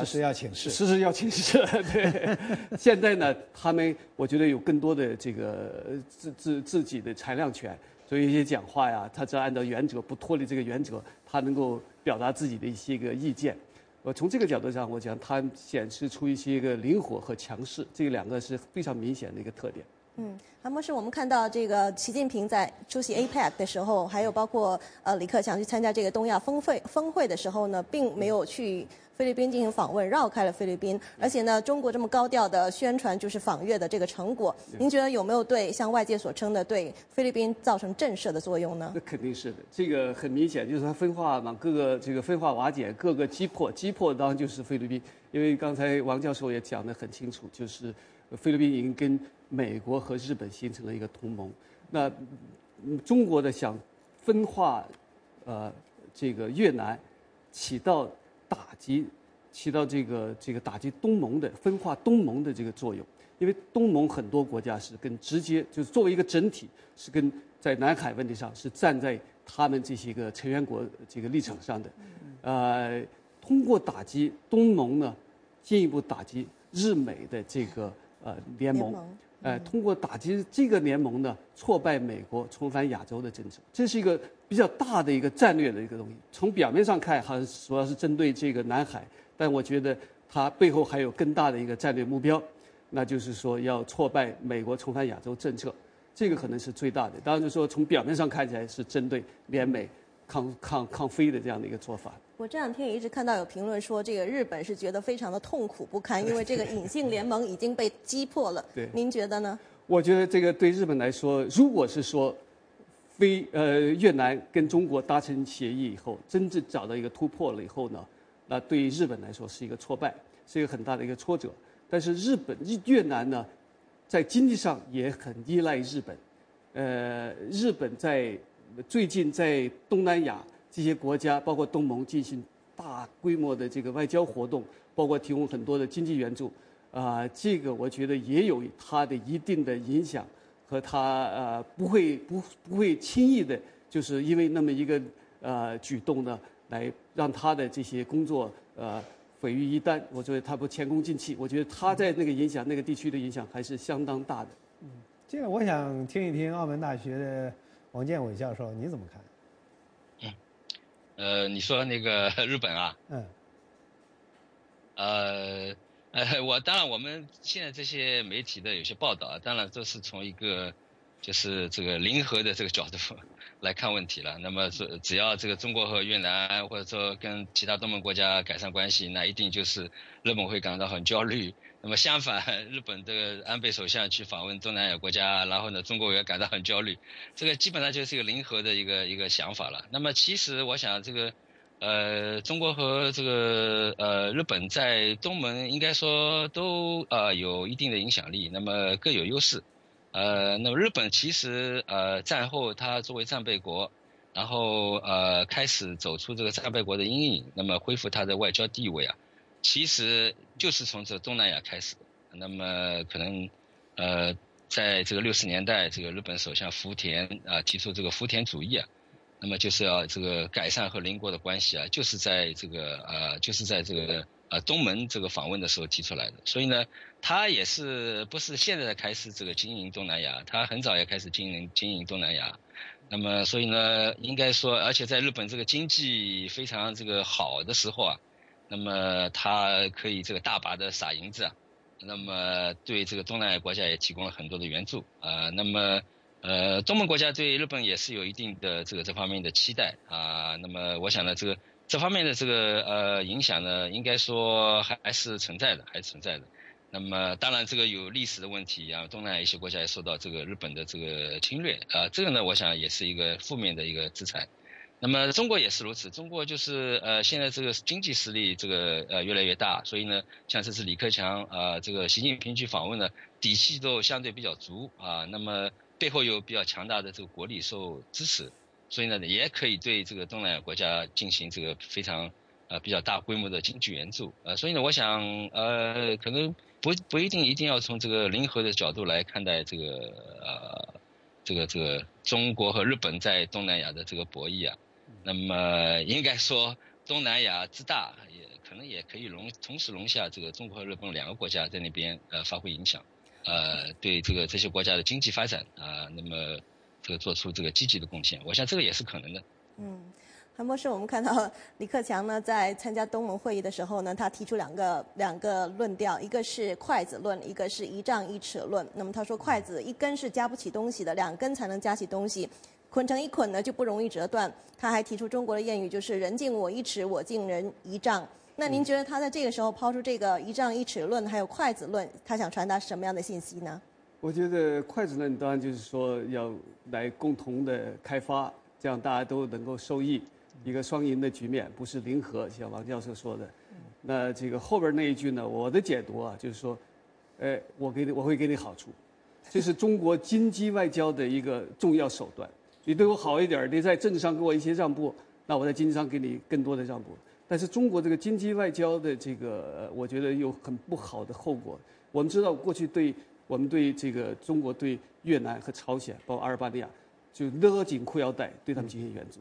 事事要请示，事事要请示。对，现在呢，他们我觉得有更多的这个自自自己的裁量权，所以一些讲话呀，他只要按照原则，不脱离这个原则，他能够表达自己的一些个意见。我，从这个角度上，我讲他显示出一些个灵活和强势，这两个是非常明显的一个特点。嗯，韩博士，我们看到这个习近平在出席 APEC 的时候，还有包括呃李克强去参加这个东亚峰会峰会的时候呢，并没有去菲律宾进行访问，绕开了菲律宾。而且呢，中国这么高调的宣传就是访越的这个成果，您觉得有没有对像外界所称的对菲律宾造成震慑的作用呢？那肯定是的，这个很明显就是它分化嘛，各个这个分化瓦解，各个击破，击破当然就是菲律宾，因为刚才王教授也讲得很清楚，就是菲律宾已经跟。美国和日本形成了一个同盟，那中国的想分化，呃，这个越南，起到打击，起到这个这个打击东盟的分化东盟的这个作用。因为东盟很多国家是跟直接就是作为一个整体，是跟在南海问题上是站在他们这些个成员国这个立场上的，呃，通过打击东盟呢，进一步打击日美的这个呃联盟。哎，通过打击这个联盟呢，挫败美国重返亚洲的政策，这是一个比较大的一个战略的一个东西。从表面上看，好像主要是针对这个南海，但我觉得它背后还有更大的一个战略目标，那就是说要挫败美国重返亚洲政策，这个可能是最大的。当然，就说从表面上看起来是针对联美抗抗抗菲的这样的一个做法。我这两天也一直看到有评论说，这个日本是觉得非常的痛苦不堪，因为这个隐性联盟已经被击破了。对，您觉得呢？我觉得这个对日本来说，如果是说，非呃越南跟中国达成协议以后，真正找到一个突破了以后呢，那对于日本来说是一个挫败，是一个很大的一个挫折。但是日本日越南呢，在经济上也很依赖日本，呃，日本在最近在东南亚这些国家，包括东盟进行大规模的这个外交活动，包括提供很多的经济援助，啊，这个我觉得也有它的一定的影响。和他呃不会不不会轻易的，就是因为那么一个呃举动呢，来让他的这些工作呃毁于一旦。我觉得他不前功尽弃。我觉得他在那个影响那个地区的影响还是相当大的。嗯，这个我想听一听澳门大学的王建伟教授你怎么看？嗯，呃，你说那个 <laughs> 日本啊？嗯。呃。呃，我当然，我们现在这些媒体的有些报道啊，当然都是从一个就是这个零和的这个角度 <laughs> 来看问题了。那么，只只要这个中国和越南或者说跟其他东盟国家改善关系，那一定就是日本会感到很焦虑。那么相反，日本这个安倍首相去访问东南亚国家，然后呢，中国也感到很焦虑。这个基本上就是一个零和的一个一个想法了。那么，其实我想这个。呃，中国和这个呃日本在东盟应该说都呃有一定的影响力，那么各有优势。呃，那么日本其实呃战后它作为战备国，然后呃开始走出这个战备国的阴影，那么恢复它的外交地位啊，其实就是从这东南亚开始。那么可能呃在这个六十年代，这个日本首相福田啊提出这个福田主义啊。那么就是要这个改善和邻国的关系啊，就是在这个呃，就是在这个呃东门这个访问的时候提出来的。所以呢，他也是不是现在才开始这个经营东南亚，他很早也开始经营经营东南亚。那么所以呢，应该说，而且在日本这个经济非常这个好的时候啊，那么他可以这个大把的撒银子啊，那么对这个东南亚国家也提供了很多的援助啊，那么。呃，东盟国家对日本也是有一定的这个这方面的期待啊。那么，我想呢，这个这方面的这个呃影响呢，应该说还还是存在的，还是存在的。那么，当然这个有历史的问题啊，东南亚一些国家也受到这个日本的这个侵略啊，这个呢，我想也是一个负面的一个制裁。那么，中国也是如此，中国就是呃现在这个经济实力这个呃越来越大，所以呢，像这次李克强啊，这个习近平去访问呢，底气都相对比较足啊。那么。背后有比较强大的这个国力受支持，所以呢，也可以对这个东南亚国家进行这个非常呃比较大规模的经济援助，呃，所以呢，我想呃可能不不一定一定要从这个零和的角度来看待这个呃这个这个中国和日本在东南亚的这个博弈啊，那么应该说东南亚之大，也可能也可以容同时容下这个中国和日本两个国家在那边呃发挥影响。呃，对这个这些国家的经济发展啊，那么这个做出这个积极的贡献，我想这个也是可能的。嗯，韩博士，我们看到李克强呢在参加东盟会议的时候呢，他提出两个两个论调，一个是筷子论，一个是一丈一尺论。那么他说筷子一根是夹不起东西的，两根才能夹起东西，捆成一捆呢就不容易折断。他还提出中国的谚语，就是人敬我一尺，我敬人一丈。那您觉得他在这个时候抛出这个一丈一尺论，还有筷子论，他想传达什么样的信息呢？我觉得筷子论当然就是说要来共同的开发，这样大家都能够受益，一个双赢的局面，不是零和，像王教授说的。那这个后边那一句呢？我的解读啊，就是说，哎，我给你，我会给你好处，这是中国经济外交的一个重要手段。你对我好一点，你在政治上给我一些让步，那我在经济上给你更多的让步。但是中国这个经济外交的这个，我觉得有很不好的后果。我们知道过去对我们对这个中国对越南和朝鲜，包括阿尔巴尼亚，就勒紧裤腰带对他们进行援助。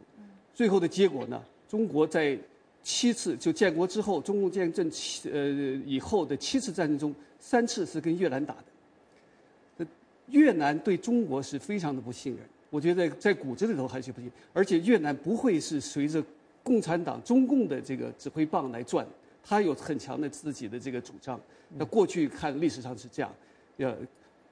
最后的结果呢，中国在七次就建国之后，中共建政七呃以后的七次战争中，三次是跟越南打的。越南对中国是非常的不信任，我觉得在骨子里头还是不行，而且越南不会是随着。共产党、中共的这个指挥棒来转，他有很强的自己的这个主张。那过去看历史上是这样，呃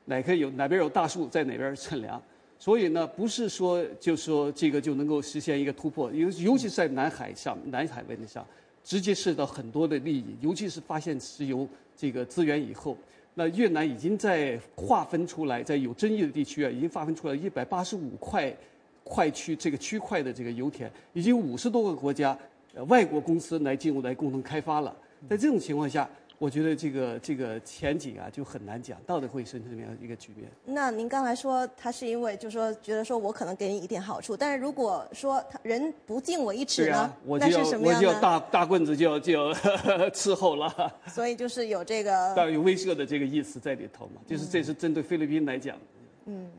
哪个有哪边有大树在哪边乘凉，所以呢，不是说就说这个就能够实现一个突破，尤尤其是在南海上、南海问题上，直接涉及到很多的利益，尤其是发现石油这个资源以后，那越南已经在划分出来，在有争议的地区啊，已经划分出来一百八十五块块区这个区块的这个油田，已经五十多个国家呃外国公司来进入来共同开发了。在这种情况下，我觉得这个这个前景啊就很难讲，到底会生成什么样一个局面。那您刚才说他是因为就是说觉得说我可能给你一点好处，但是如果说他人不敬我一尺呢，啊、我那就要是什么样呢？我就要大大棍子就要就要 <laughs> 伺候了。所以就是有这个当然有威慑的这个意思在里头嘛，就是这是针对菲律宾来讲。嗯，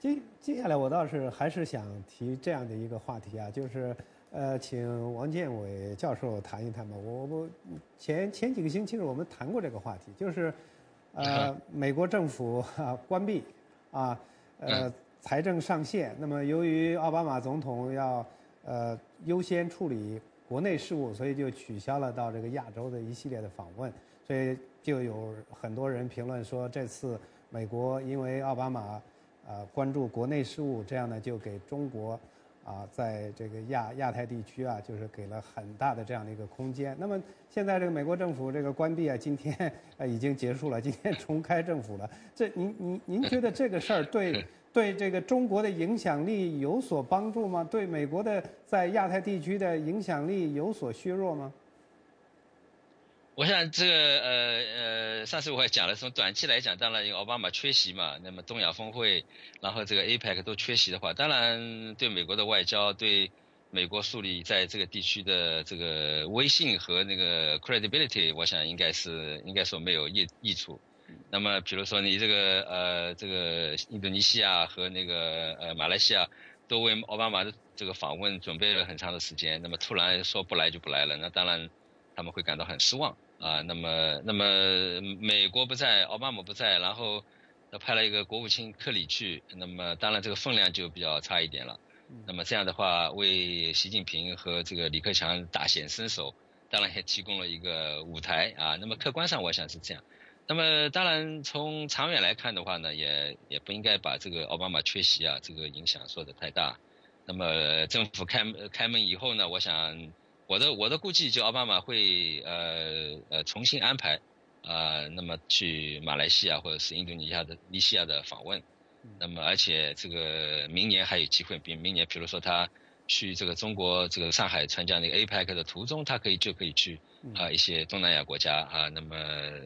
接接下来我倒是还是想提这样的一个话题啊，就是呃，请王建伟教授谈一谈吧。我我前前几个星期我们谈过这个话题，就是呃，美国政府啊关闭啊呃财政上限，那么由于奥巴马总统要呃优先处理国内事务，所以就取消了到这个亚洲的一系列的访问，所以就有很多人评论说，这次美国因为奥巴马啊关注国内事务，这样呢就给中国啊在这个亚亚太地区啊，就是给了很大的这样的一个空间。那么现在这个美国政府这个关闭啊，今天呃已经结束了，今天重开政府了。这您您您觉得这个事儿对？对这个中国的影响力有所帮助吗？对美国的在亚太地区的影响力有所削弱吗？我想这个呃呃，上次我也讲了，从短期来讲，当然因为奥巴马缺席嘛，那么东亚峰会，然后这个 APEC 都缺席的话，当然对美国的外交，对美国树立在这个地区的这个威信和那个 credibility，我想应该是应该说没有益益处。那么，比如说你这个呃，这个印度尼西亚和那个呃马来西亚，都为奥巴马的这个访问准备了很长的时间。那么突然说不来就不来了，那当然他们会感到很失望啊。那么，那么美国不在，奥巴马不在，然后派了一个国务卿克里去，那么当然这个分量就比较差一点了。那么这样的话，为习近平和这个李克强大显身手，当然也提供了一个舞台啊。那么客观上，我想是这样。那么当然，从长远来看的话呢，也也不应该把这个奥巴马缺席啊这个影响说的太大。那么政府开开门以后呢，我想我的我的估计就奥巴马会呃呃重新安排啊，那么去马来西亚或者是印度尼西亚的尼西亚的访问。那么而且这个明年还有机会，比明年比如说他去这个中国这个上海参加那个 APEC 的途中，他可以就可以去。啊，一些东南亚国家啊，那么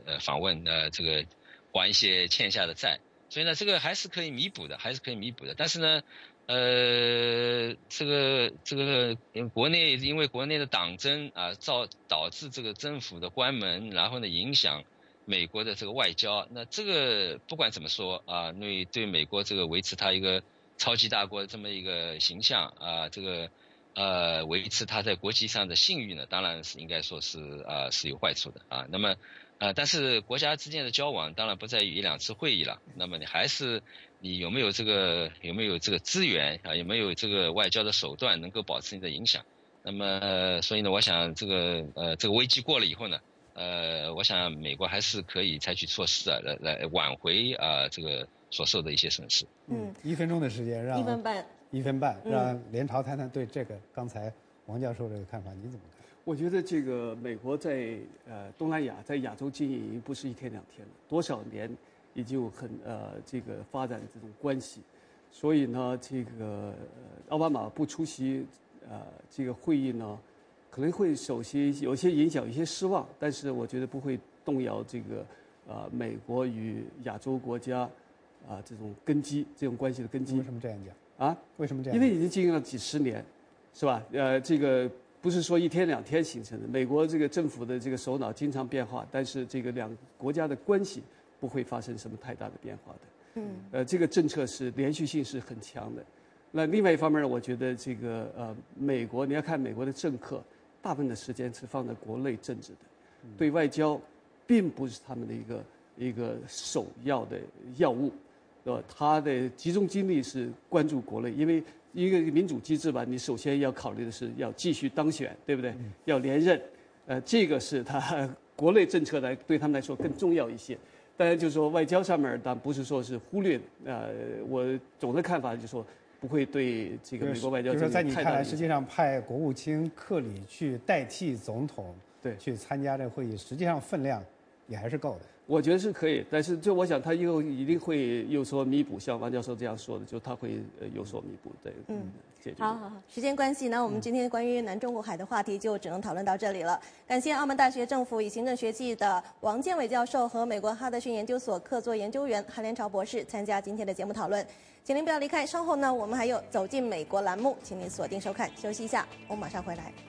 呃访问呃这个还一些欠下的债，所以呢这个还是可以弥补的，还是可以弥补的。但是呢，呃这个这个国内因为国内的党争啊，造导致这个政府的关门，然后呢影响美国的这个外交。那这个不管怎么说啊，对对美国这个维持它一个超级大国这么一个形象啊，这个。呃，维持它在国际上的信誉呢，当然是应该说是啊是有坏处的啊。那么，呃，但是国家之间的交往当然不在于一两次会议了。那么你还是你有没有这个有没有这个资源啊？有没有这个外交的手段能够保持你的影响？那么，呃、所以呢，我想这个呃这个危机过了以后呢，呃，我想美国还是可以采取措施啊，来来挽回啊这个所受的一些损失。嗯，一分钟的时间让一分半。一分半，让联朝谈谈对这个刚才王教授这个看法，你怎么看？我觉得这个美国在呃东南亚在亚洲经营已经不是一天两天了，多少年已经有很呃这个发展这种关系，所以呢，这个奥巴马不出席呃这个会议呢，可能会首先有些影响，有些失望，但是我觉得不会动摇这个呃美国与亚洲国家啊这种根基，这种关系的根基。为什么这样讲？啊，为什么这样？因为已经经营了几十年，是吧？呃，这个不是说一天两天形成的。美国这个政府的这个首脑经常变化，但是这个两国家的关系不会发生什么太大的变化的。嗯。呃，这个政策是连续性是很强的。那另外一方面呢，我觉得这个呃，美国你要看美国的政客，大部分的时间是放在国内政治的，对外交，并不是他们的一个一个首要的要务。呃，他的集中精力是关注国内，因为一个民主机制吧，你首先要考虑的是要继续当选，对不对？要连任，呃，这个是他 <laughs> 国内政策来对他们来说更重要一些。当然，就是说外交上面，但不是说是忽略。呃，我总的看法就是说，不会对这个美国外交就是在你看来，实际上派国务卿克里去代替总统，对，去参加这个会议，实际上分量也还是够的。我觉得是可以，但是就我想，他又一定会有所弥补，像王教授这样说的，就他会呃有所弥补，对，嗯，解决。好好好，时间关系，那我们今天关于南中国海的话题就只能讨论到这里了。感谢澳门大学政府与行政学系的王建伟教授和美国哈德逊研究所客座研究员韩连朝博士参加今天的节目讨论。请您不要离开，稍后呢，我们还有走进美国栏目，请您锁定收看。休息一下，我们马上回来。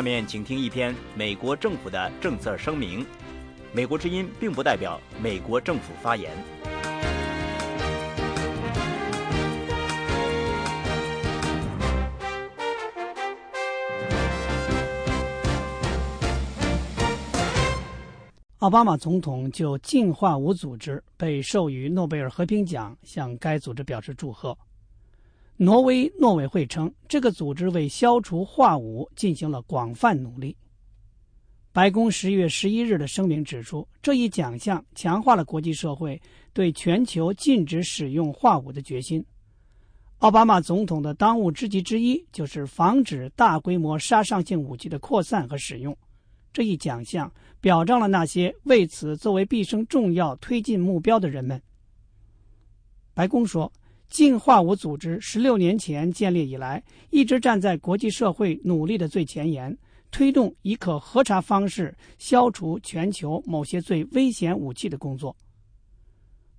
下面请听一篇美国政府的政策声明。美国之音并不代表美国政府发言。奥巴马总统就进化无组织被授予诺贝尔和平奖，向该组织表示祝贺。挪威诺委会称，这个组织为消除化武进行了广泛努力。白宫十月十一日的声明指出，这一奖项强化了国际社会对全球禁止使用化武的决心。奥巴马总统的当务之急之一就是防止大规模杀伤性武器的扩散和使用。这一奖项表彰了那些为此作为毕生重要推进目标的人们。白宫说。进化武组织十六年前建立以来，一直站在国际社会努力的最前沿，推动以可核查方式消除全球某些最危险武器的工作。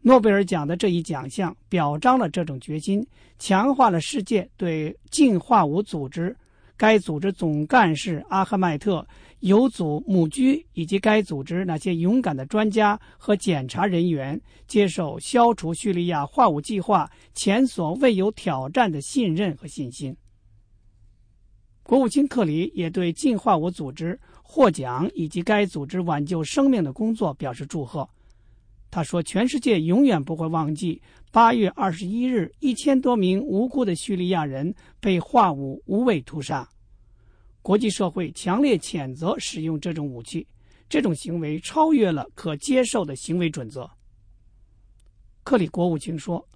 诺贝尔奖的这一奖项表彰了这种决心，强化了世界对进化武组织。该组织总干事阿赫迈特·尤祖母居以及该组织那些勇敢的专家和检查人员接受消除叙利亚化武计划前所未有挑战的信任和信心。国务卿克里也对进化武组织获奖以及该组织挽救生命的工作表示祝贺。他说：“全世界永远不会忘记八月二十一日，一千多名无辜的叙利亚人被化武无畏屠杀。国际社会强烈谴责使用这种武器，这种行为超越了可接受的行为准则。”克里国务卿说：“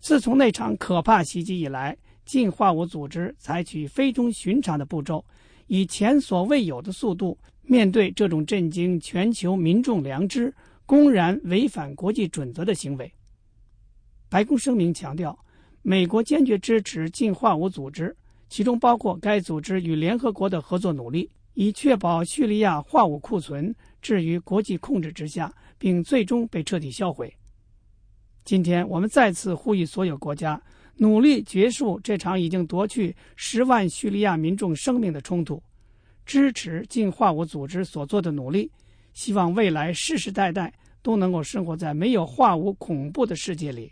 自从那场可怕袭击以来，进化武组织采取非同寻常的步骤，以前所未有的速度面对这种震惊全球民众良知。”公然违反国际准则的行为。白宫声明强调，美国坚决支持进化武组织，其中包括该组织与联合国的合作努力，以确保叙利亚化武库存置于国际控制之下，并最终被彻底销毁。今天，我们再次呼吁所有国家努力结束这场已经夺去十万叙利亚民众生命的冲突，支持净化武组织所做的努力。希望未来世世代代都能够生活在没有化武恐怖的世界里。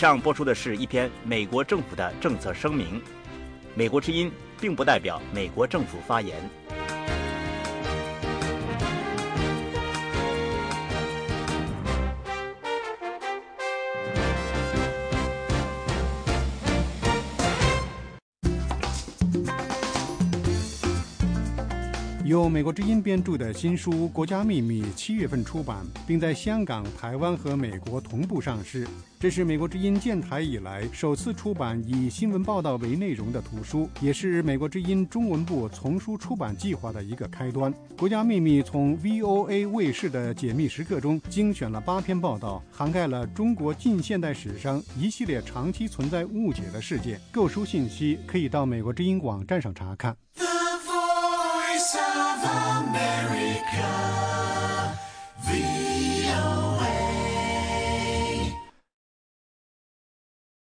上播出的是一篇美国政府的政策声明，美国之音并不代表美国政府发言。由美国之音编著的新书《国家秘密》七月份出版，并在香港、台湾和美国同步上市。这是美国之音建台以来首次出版以新闻报道为内容的图书，也是美国之音中文部丛书出版计划的一个开端。《国家秘密》从 VOA 卫视的解密时刻中精选了八篇报道，涵盖了中国近现代史上一系列长期存在误解的事件。购书信息可以到美国之音网站上查看。America.